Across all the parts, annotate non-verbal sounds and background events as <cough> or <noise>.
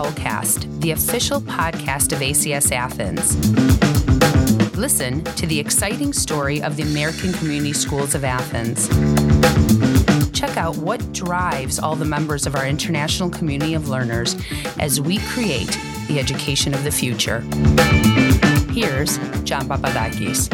Owlcast, the official podcast of ACS Athens. Listen to the exciting story of the American Community Schools of Athens. Check out what drives all the members of our international community of learners as we create the education of the future. Here's John Papadakis.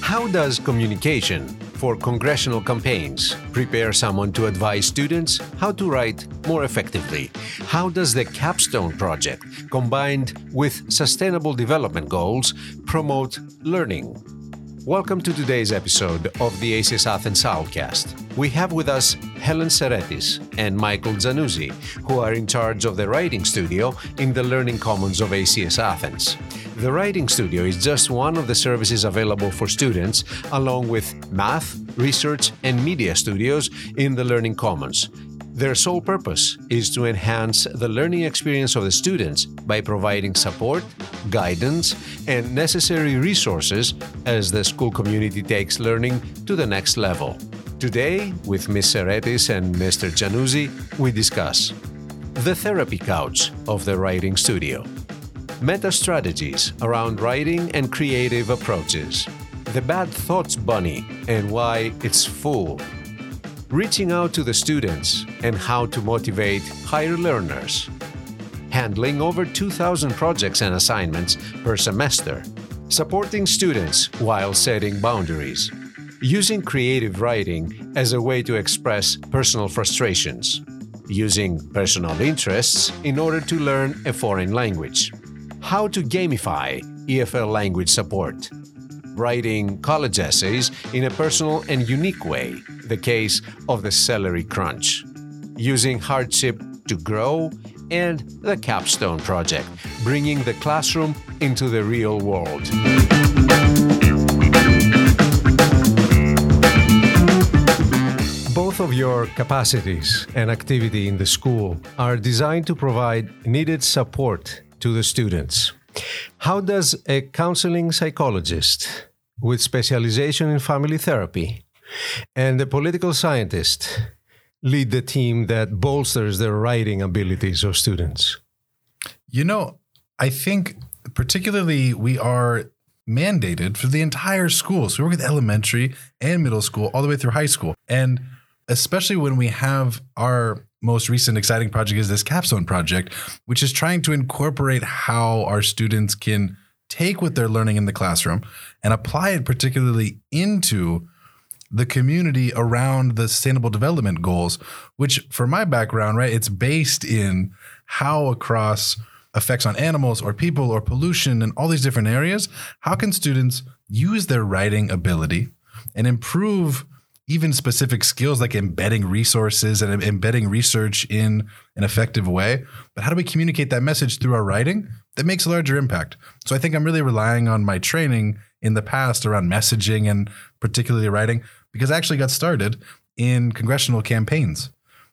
How does communication for congressional campaigns prepare someone to advise students how to write more effectively? How does the Capstone Project, combined with Sustainable Development Goals, promote learning? Welcome to today's episode of the ACS Athens Owlcast. We have with us Helen Seretis and Michael Zanuzzi, who are in charge of the writing studio in the Learning Commons of ACS Athens. The Writing Studio is just one of the services available for students, along with math, research, and media studios in the Learning Commons. Their sole purpose is to enhance the learning experience of the students by providing support, guidance, and necessary resources as the school community takes learning to the next level. Today, with Ms. Seretis and Mr. Januzzi, we discuss the therapy couch of the writing studio, meta strategies around writing and creative approaches, the bad thoughts bunny and why it's full reaching out to the students and how to motivate higher learners, handling over 2,000 projects and assignments per semester, supporting students while setting boundaries, using creative writing as a way to express personal frustrations, using personal interests in order to learn a foreign language, how to gamify EFL language support, writing college essays in a personal and unique way, the case of the celery crunch, using hardship to grow, and the capstone project, bringing the classroom into the real world. Both of your capacities and activity in the school are designed to provide needed support to the students. How does a counseling psychologist with specialization in family therapy and a political scientist lead the team that bolsters the writing abilities of students? You know, I think particularly we are mandated for the entire school. So we work with elementary and middle school all the way through high school. And especially when we have our most recent exciting project is this capstone project, which is trying to incorporate how our students can take what they're learning in the classroom and apply it particularly into the community around the sustainable development goals, which for my background, right, it's based in how across effects on animals or people or pollution and all these different areas, how can students use their writing ability and improve even specific skills like embedding resources and embedding research in an effective way. But how do we communicate that message through our writing that makes a larger impact? So I think I'm really relying on my training in the past around messaging and particularly writing because I actually got started in congressional campaigns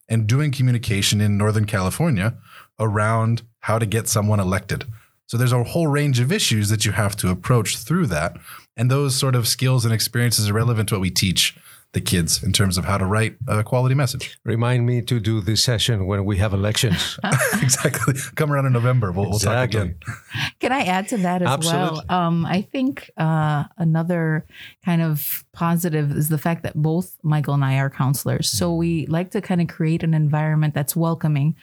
and doing communication in Northern California around how to get someone elected. So there's a whole range of issues that you have to approach through that. And those sort of skills and experiences are relevant to what we teach the kids in terms of how to write a quality message. Remind me to do this session when we have elections. <laughs> exactly. Come around in November. We'll, exactly. we'll talk again. Can I add to that as Absolutely. well? Um, I think uh, another kind of positive is the fact that both Michael and I are counselors. So we like to kind of create an environment that's welcoming.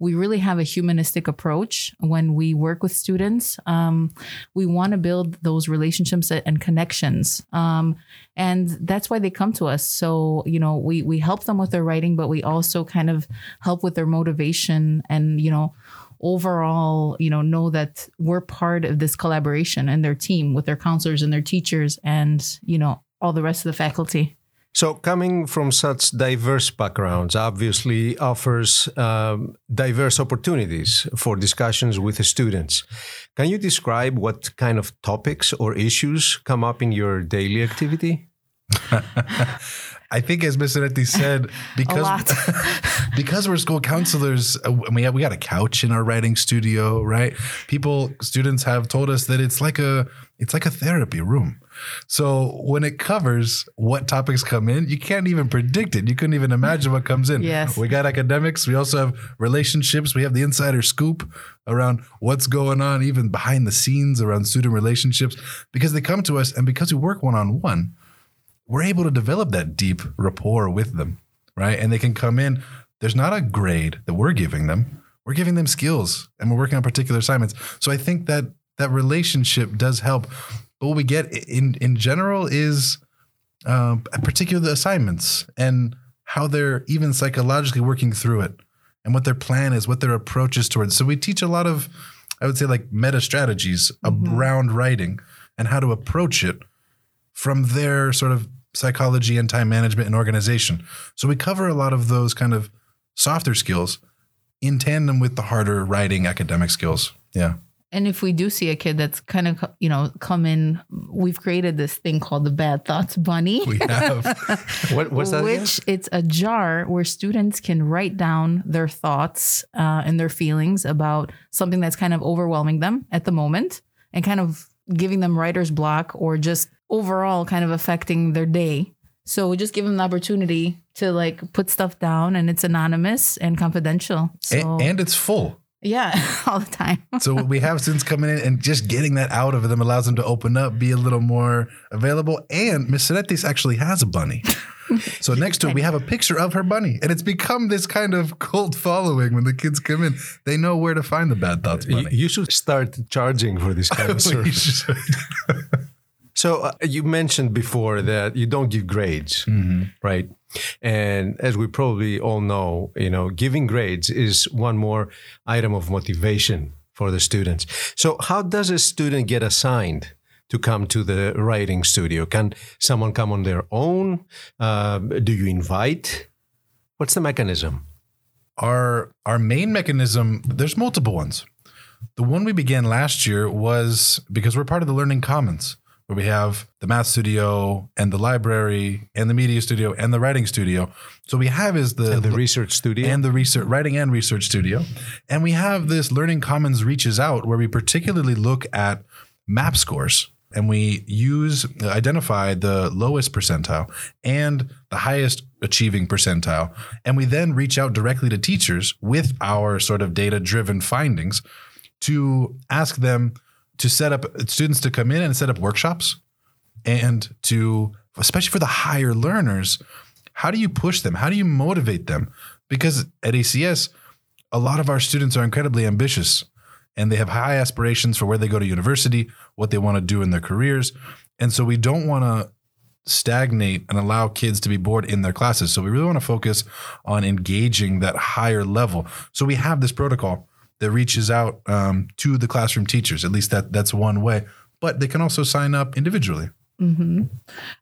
We really have a humanistic approach when we work with students. Um, we want to build those relationships and connections. Um, and that's why they come to us so you know we we help them with their writing but we also kind of help with their motivation and you know overall you know know that we're part of this collaboration and their team with their counselors and their teachers and you know all the rest of the faculty so, coming from such diverse backgrounds obviously offers um, diverse opportunities for discussions with the students. Can you describe what kind of topics or issues come up in your daily activity? I think, as Ms. Anetti said, because <laughs> because we're school counselors, uh, we have, we got a couch in our writing studio, right? People, students have told us that it's like a it's like a therapy room So when it covers what topics come in, you can't even predict it. You couldn't even imagine what comes in. Yes. We got academics. We also have relationships. We have the insider scoop around what's going on, even behind the scenes around student relationships, because they come to us and because we work one on one, we're able to develop that deep rapport with them, right? And they can come in. There's not a grade that we're giving them. We're giving them skills and we're working on particular assignments. So I think that that relationship does help. But what we get in in general is uh, particular assignments and how they're even psychologically working through it and what their plan is, what their approach is towards. So we teach a lot of, I would say, like meta strategies mm-hmm. around writing and how to approach it from their sort of psychology and time management and organization. So we cover a lot of those kind of softer skills in tandem with the harder writing academic skills. Yeah. And if we do see a kid that's kind of, you know, come in, we've created this thing called the Bad Thoughts Bunny. We <laughs> have. what, what's that? Which again? it's a jar where students can write down their thoughts uh, and their feelings about something that's kind of overwhelming them at the moment and kind of giving them writer's block or just overall kind of affecting their day. So we just give them the opportunity to like put stuff down and it's anonymous and confidential. So, and, and it's full. Yeah, <laughs> all the time. <laughs> so we have students coming in and just getting that out of them allows them to open up, be a little more available. And Miss Seretis actually has a bunny. <laughs> So next to it, we have a picture of her bunny, and it's become this kind of cult following. When the kids come in, they know where to find the bad thoughts bunny. You, should start charging for this kind of service. So uh, you mentioned before that you don't give grades, mm-hmm. right? And as we probably all know, you know, giving grades is one more item of motivation for the students. So how does a student get assigned to come to the writing studio? Can someone come on their own? Uh, do you invite? What's the mechanism? Our our main mechanism, there's multiple ones. The one we began last year was because we're part of the Learning Commons where we have the math studio and the library and the media studio and the writing studio. So we have is the and the research studio. and the research writing and research studio, and we have this Learning Commons reaches out where we particularly look at map scores and we use uh, identify the lowest percentile and the highest achieving percentile. And we then reach out directly to teachers with our sort of data driven findings to ask them to set up students to come in and set up workshops and to especially for the higher learners how do you push them? How do you motivate them? Because at acs a lot of our students are incredibly ambitious and they have high aspirations for where they go to university what they want to do in their careers. And so we don't want to stagnate and allow kids to be bored in their classes. So we really want to focus on engaging that higher level. So we have this protocol that reaches out um, to the classroom teachers. At least that that's one way. But they can also sign up individually. Mm-hmm.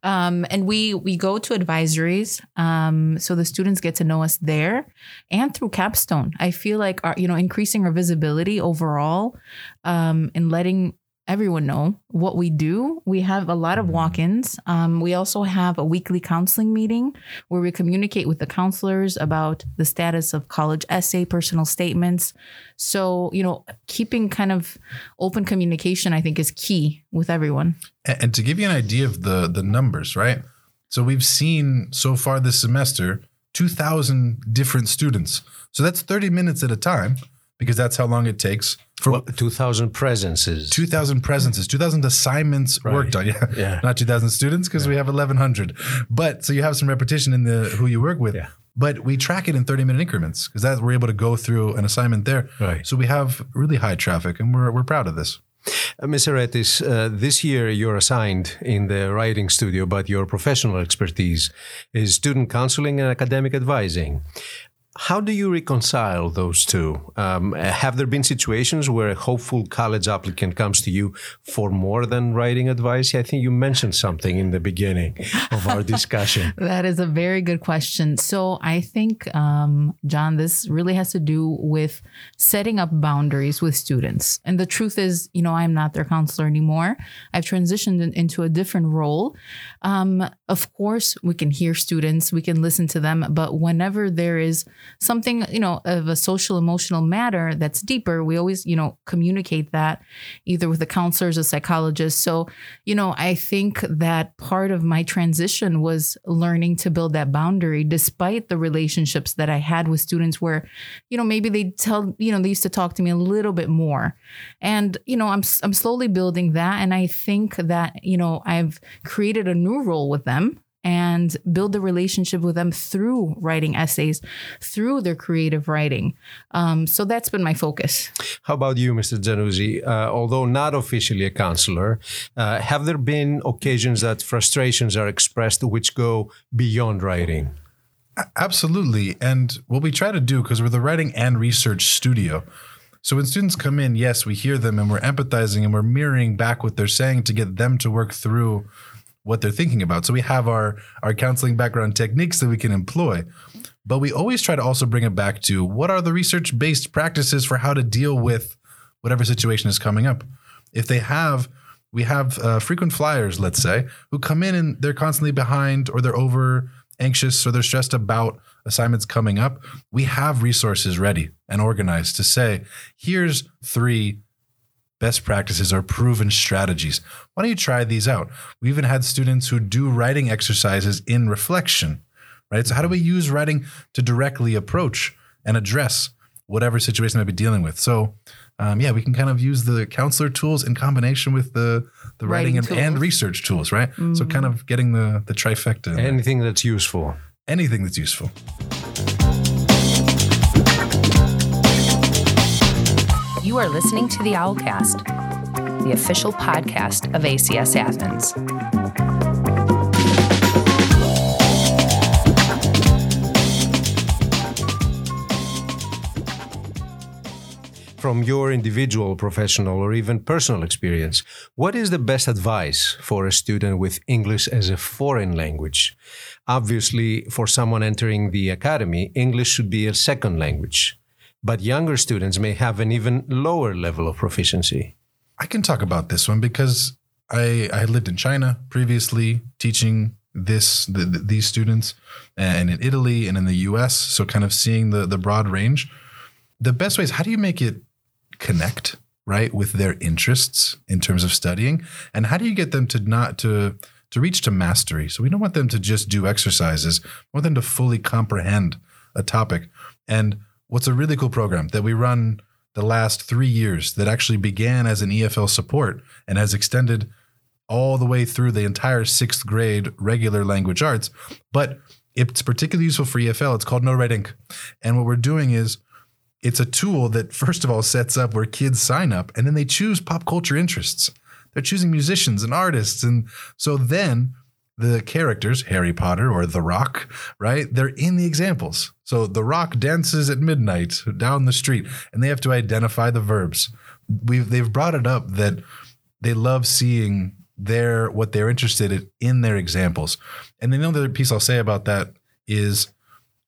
Um, and we we go to advisories, um, so the students get to know us there, and through Capstone. I feel like our you know increasing our visibility overall, um, and letting everyone know what we do. We have a lot of walk ins. Um, we also have a weekly counseling meeting where we communicate with the counselors about the status of college essay, personal statements. So, you know, keeping kind of open communication, I think, is key with everyone. And, and to give you an idea of the, the numbers, right? So we've seen so far this semester 2,000 different students. So that's 30 minutes at a time because that's how long it takes for well, 2000 presences 2000 presences 2000 assignments right. worked on yeah, yeah. not 2000 students because yeah. we have 1100 but so you have some repetition in the who you work with yeah. but we track it in 30 minute increments because that we're able to go through an assignment there right. so we have really high traffic and we're, we're proud of this uh, Ms. Seretis, uh, this year you're assigned in the writing studio, but your professional expertise is student counseling and academic advising. How do you reconcile those two? Um, have there been situations where a hopeful college applicant comes to you for more than writing advice? I think you mentioned something in the beginning of our <laughs> discussion. that is a very good question. So I think, um, John, this really has to do with setting up boundaries with students. And the truth is, you know, I'm not their counselor anymore. I've transitioned in, into a different role. Um, of course, we can hear students, we can listen to them, but whenever there is something, you know, of a social emotional matter that's deeper, we always, you know, communicate that either with the counselors or psychologists. So, you know, I think that part of my transition was learning to build that boundary despite the relationships that I had with students where, you know, maybe they tell, you know, they used to talk to me a little bit more. And, you know, I'm I'm slowly building that and I think that, you know, I've created a new role with them and build the relationship with them through writing essays, through their creative writing. Um, so that's been my focus. How about you, Mr. Januzzi? Uh, although not officially a counselor, uh, have there been occasions that frustrations are expressed which go beyond writing? Absolutely. And what we try to do, because we're the writing and research studio, so when students come in, yes, we hear them and we're empathizing and we're mirroring back what they're saying to get them to work through what they're thinking about. So we have our our counseling background techniques that we can employ. But we always try to also bring it back to what are the research based practices for how to deal with whatever situation is coming up. If they have, we have uh, frequent flyers, let's say, who come in and they're constantly behind or they're over anxious or they're stressed about assignments coming up. We have resources ready and organized to say, here's three best practices or proven strategies. Why don't you try these out? We even had students who do writing exercises in reflection, right? So, how do we use writing to directly approach and address whatever situation I might be dealing with? So, um, yeah, we can kind of use the counselor tools in combination with the the writing, writing and, and, research tools, right? Mm-hmm. So, kind of getting the the trifecta. Anything that's useful. Anything that's useful. You are listening to the Owlcast, the official podcast of ACS Athens. From your individual, professional, or even personal experience, what is the best advice for a student with English as a foreign language? Obviously, for someone entering the academy, English should be a second language but younger students may have an even lower level of proficiency. I can talk about this one because I I had lived in China previously teaching this the, the, these students uh, and in Italy and in the US so kind of seeing the the broad range. The best way is how do you make it connect right with their interests in terms of studying? And how do you get them to not to to reach to mastery? So we don't want them to just do exercises. We want them to fully comprehend a topic. And what's a really cool program that we run the last three years that actually began as an EFL support and has extended all the way through the entire sixth grade regular language arts. But it's particularly useful for EFL. It's called No Red Ink. And what we're doing is it's a tool that, first of all, sets up where kids sign up and then they choose pop culture interests. They're choosing musicians and artists. And so then the characters, Harry Potter or The Rock, right? They're in the examples. So The Rock dances at midnight down the street, and they have to identify the verbs. We've they've brought it up that they love seeing their what they're interested in in their examples. And the other piece I'll say about that is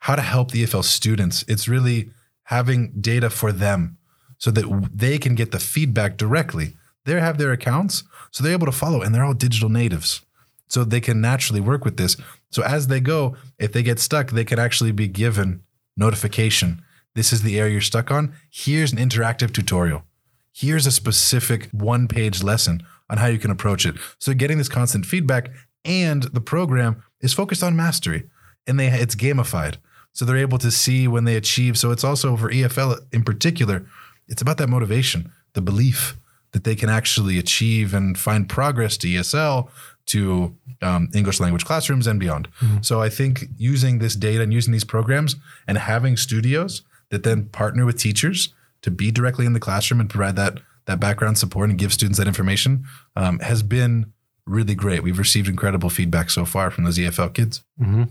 how to help the EFL students. It's really having data for them so that they can get the feedback directly. They have their accounts, so they're able to follow, and they're all digital natives so they can naturally work with this. So as they go, if they get stuck, they can actually be given notification. This is the area you're stuck on. Here's an interactive tutorial. Here's a specific one page lesson on how you can approach it. So getting this constant feedback and the program is focused on mastery and they it's gamified. So they're able to see when they achieve. So it's also for EFL in particular, it's about that motivation, the belief that they can actually achieve and find progress to ESL, to um, English language classrooms and beyond. Mm-hmm. So I think using this data and using these programs and having studios that then partner with teachers to be directly in the classroom and provide that that background support and give students that information um, has been really great. We've received incredible feedback so far from those EFL kids. Mm-hmm.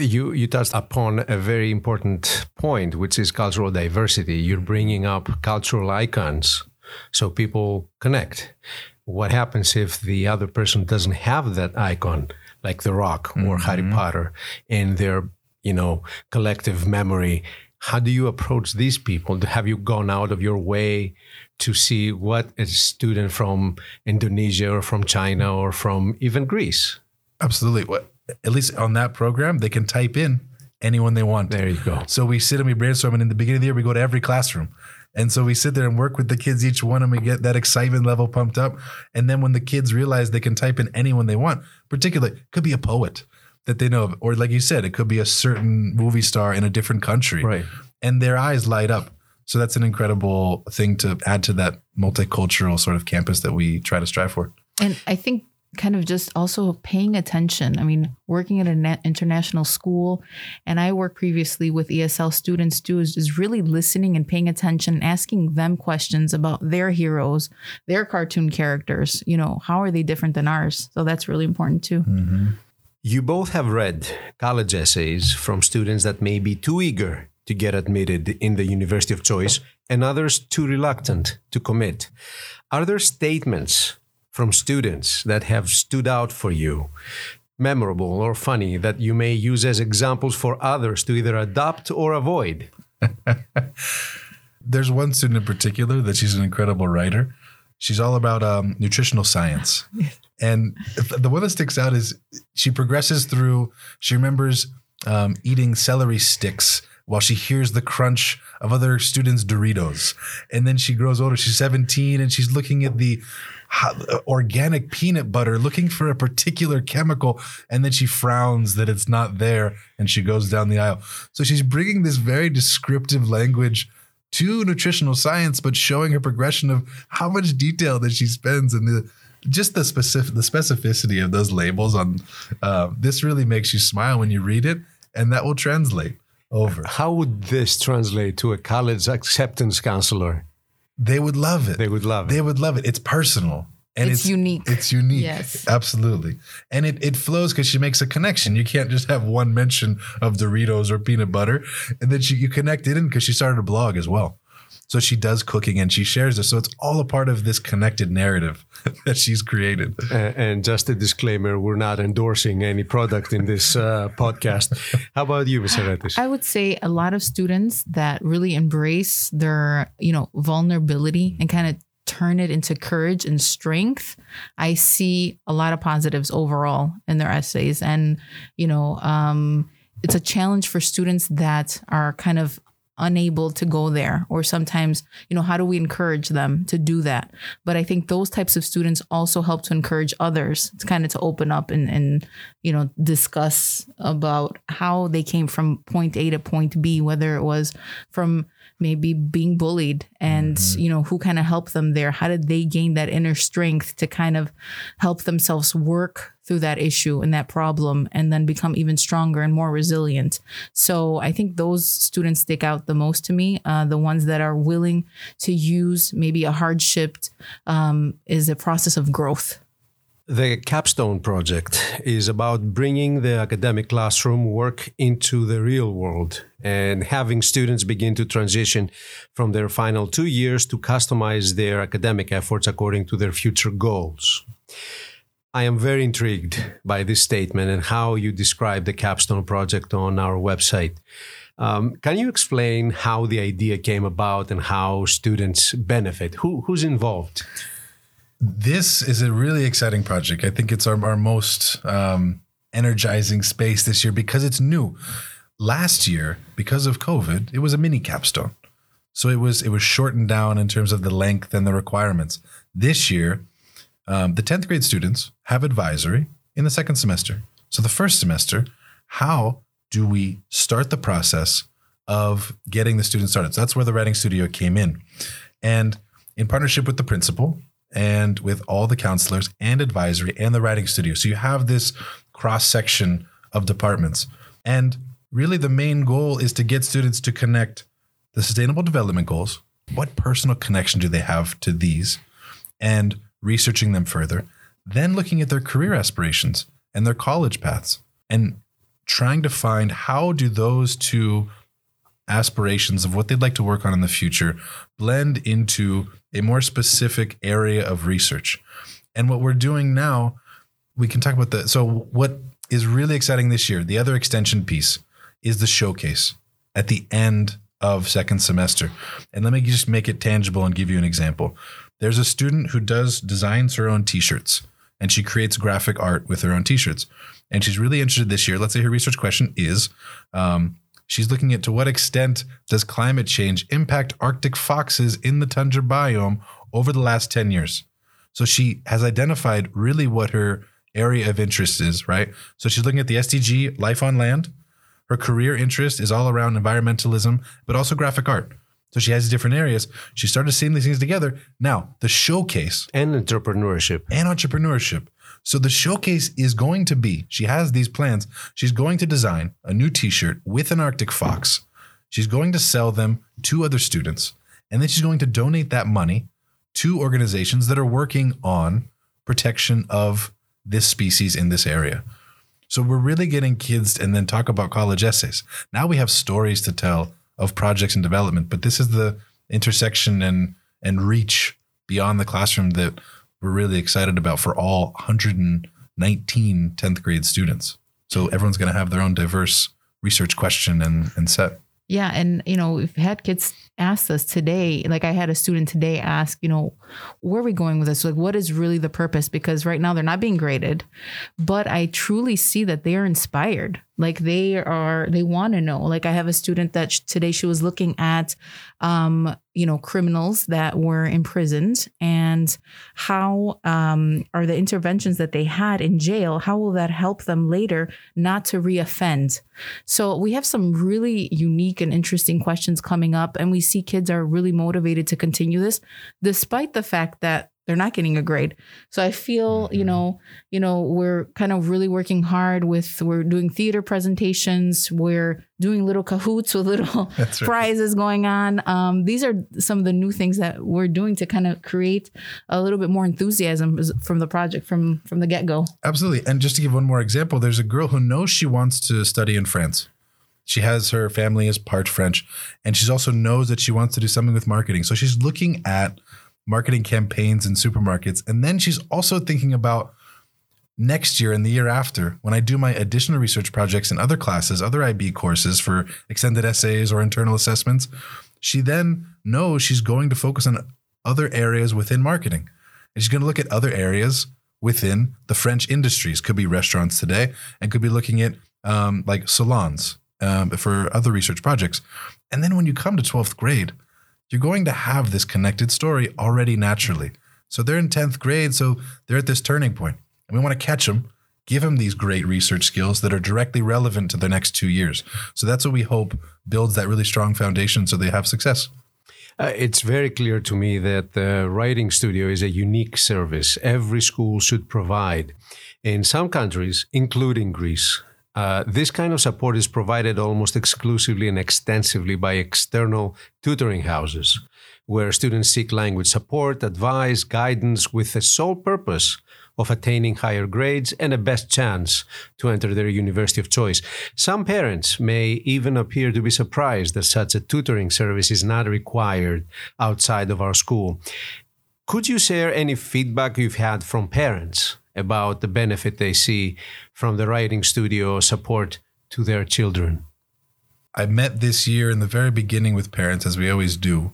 You you touched upon a very important point, which is cultural diversity. You're bringing up cultural icons so people connect what happens if the other person doesn't have that icon like the rock mm-hmm. or harry potter in their you know collective memory how do you approach these people have you gone out of your way to see what a student from indonesia or from china or from even greece absolutely what at least on that program they can type in anyone they want. There you go. So we sit and we brainstorm, and in the beginning of the year, we go to every classroom. And so we sit there and work with the kids, each one, and we get that excitement level pumped up. And then when the kids realize they can type in anyone they want, particularly could be a poet that they know of, or like you said, it could be a certain movie star in a different country, right? And their eyes light up. So that's an incredible thing to add to that multicultural sort of campus that we try to strive for. And I think kind of just also paying attention. I mean, working at an international school, and I work previously with ESL students too, is, is really listening and paying attention, asking them questions about their heroes, their cartoon characters. You know, how are they different than ours? So that's really important too. Mm-hmm. You both have read college essays from students that may be too eager to get admitted in the university of choice and others too reluctant to commit. Are there statements from students that have stood out for you, memorable or funny, that you may use as examples for others to either adopt or avoid? <laughs> There's one student in particular that she's an incredible writer. She's all about um, nutritional science. <laughs> And the one that sticks out is she progresses through, she remembers um, eating celery sticks while she hears the crunch of other students' Doritos. And then she grows older. She's 17 and she's looking at the organic peanut butter looking for a particular chemical and then she frowns that it's not there and she goes down the aisle. So she's bringing this very descriptive language to nutritional science but showing her progression of how much detail that she spends and the just the specific the specificity of those labels on uh, this really makes you smile when you read it and that will translate over. How would this translate to a college acceptance counselor they would love it. They would love it. They would love it. It's personal. And it's, it's, unique. It's unique. Yes. Absolutely. And it, it flows because she makes a connection. You can't just have one mention of Doritos or peanut butter. And then she, you connect it in because she started a blog as well. So she does cooking and she shares it. So it's all a part of this connected narrative <laughs> that she's created. And, and just a disclaimer: we're not endorsing any product in this uh, podcast. How about you, Ms. Aretes? I would say a lot of students that really embrace their, you know, vulnerability and kind of turn it into courage and strength, I see a lot of positives overall in their essays. And, you know, um, it's a challenge for students that are kind of unable to go there or sometimes you know how do we encourage them to do that? But i think those types of students also help to encourage others to kind of to open up and and you know discuss about how they came from point a to point b whether it was from maybe being bullied and mm-hmm. you know who kind of helped them there? How did they gain that inner strength to kind of help themselves work through that issue and that problem and then become even stronger and more resilient? So i think those students stick out the most to me uh, the ones that are willing to use maybe a hardship um, is a process of growth the Capstone project is about bringing the academic classroom work into the real world and having students begin to transition from their final two years to customize their academic efforts according to their future goals. I am very intrigued by this statement and how you describe the Capstone project on our website. Um, can you explain how the idea came about and how students benefit? Who, who's involved? This is a really exciting project. I think it's our, our most um, energizing space this year because it's new. Last year, because of COVID, it was a mini capstone. So it was it was shortened down in terms of the length and the requirements. This year, um, the 10th grade students have advisory in the second semester. So the first semester, how do we start the process of getting the students started? So that's where the writing studio came in. And in partnership with the principal, and with all the counselors and advisory and the writing studio. So you have this cross section of departments. And really, the main goal is to get students to connect the sustainable development goals. What personal connection do they have to these? And researching them further. Then looking at their career aspirations and their college paths and trying to find how do those two aspirations of what they'd like to work on in the future blend into a more specific area of research. And what we're doing now, we can talk about the so what is really exciting this year, the other extension piece is the showcase at the end of second semester. And let me just make it tangible and give you an example. There's a student who does designs her own t-shirts and she creates graphic art with her own t-shirts. And she's really interested this year. Let's say her research question is um, she's looking at to what extent does climate change impact Arctic foxes in the tundra biome over the last 10 years? So she has identified really what her area of interest is, right? So she's looking at the SDG, life on land. Her career interest is all around environmentalism, but also graphic art. So she has different areas. She started seeing these things together. Now, the showcase and entrepreneurship. And entrepreneurship. So the showcase is going to be, she has these plans. She's going to design a new t-shirt with an Arctic fox. She's going to sell them to other students. And then she's going to donate that money to organizations that are working on protection of this species in this area. So we're really getting kids and then talk about college essays. Now we have stories to tell of projects and development, but this is the intersection and and reach beyond the classroom that we're really excited about for all 119 10th grade students. So everyone's going to have their own diverse research question and, and set. Yeah. And, you know, we've had kids ask us today, like I had a student today ask, you know, where are we going with this? Like, what is really the purpose? Because right now they're not being graded, but I truly see that they are inspired. Like they are, they want to know. Like I have a student that today she was looking at, um, you know, criminals that were imprisoned and how um, are the interventions that they had in jail, how will that help them later not to reoffend? So we have some really unique and interesting questions coming up and we see kids are really motivated to continue this, despite the fact that they're not getting a grade. So I feel, you mm-hmm. know, you know, we're kind of really working hard with we're doing theater presentations, we're doing little Kahoots with little <laughs> right. prizes going on. Um, these are some of the new things that we're doing to kind of create a little bit more enthusiasm from the project from from the get go. Absolutely. And just to give one more example, there's a girl who knows she wants to study in France. She has her family is part French, and she also knows that she wants to do something with marketing. So she's looking at marketing campaigns in supermarkets, and then she's also thinking about next year and the year after when I do my additional research projects in other classes, other IB courses for extended essays or internal assessments. She then knows she's going to focus on other areas within marketing. And she's going to look at other areas within the French industries. Could be restaurants today, and could be looking at um, like salons um, for other research projects. And then when you come to 12th grade, you're going to have this connected story already naturally. So they're in 10th grade, so they're at this turning point. And we want to catch them, give them these great research skills that are directly relevant to their next two years. So that's what we hope builds that really strong foundation so they have success. Uh, it's very clear to me that the writing studio is a unique service every school should provide. In some countries, including Greece, uh, this kind of support is provided almost exclusively and extensively by external tutoring houses, where students seek language support, advice, guidance with the sole purpose of attaining higher grades and a best chance to enter their university of choice. Some parents may even appear to be surprised that such a tutoring service is not required outside of our school. Could you share any feedback you've had from parents about the benefit they see from the writing studio support to their children. I met this year in the very beginning with parents, as we always do.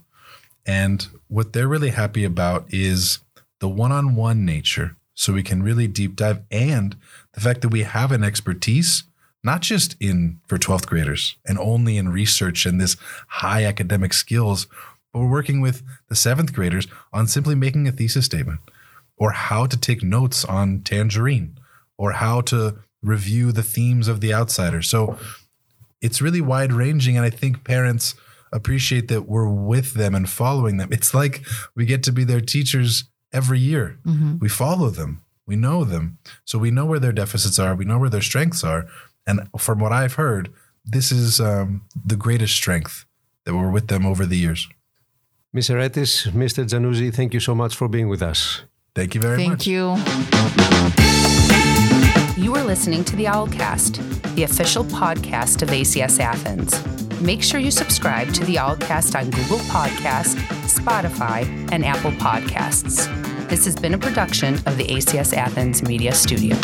And what they're really happy about is the one on one nature. So we can really deep dive and the fact that we have an expertise, not just in for 12th graders and only in research and this high academic skills, but we're working with the seventh graders on simply making a thesis statement or how to take notes on Tangerine, or how to review the themes of The Outsider. So it's really wide ranging. And I think parents appreciate that we're with them and following them. It's like we get to be their teachers every year. Mm-hmm. We follow them, we know them. So we know where their deficits are, we know where their strengths are. And from what I've heard, this is um, the greatest strength that we're with them over the years. Ms. Aretis, Mr. Zanuzzi, thank you so much for being with us. Thank you very Thank much. Thank you. You are listening to the Owlcast, the official podcast of ACS Athens. Make sure you subscribe to the Owlcast on Google Podcast, Spotify, and Apple Podcasts. This has been a production of the ACS Athens Media Studio.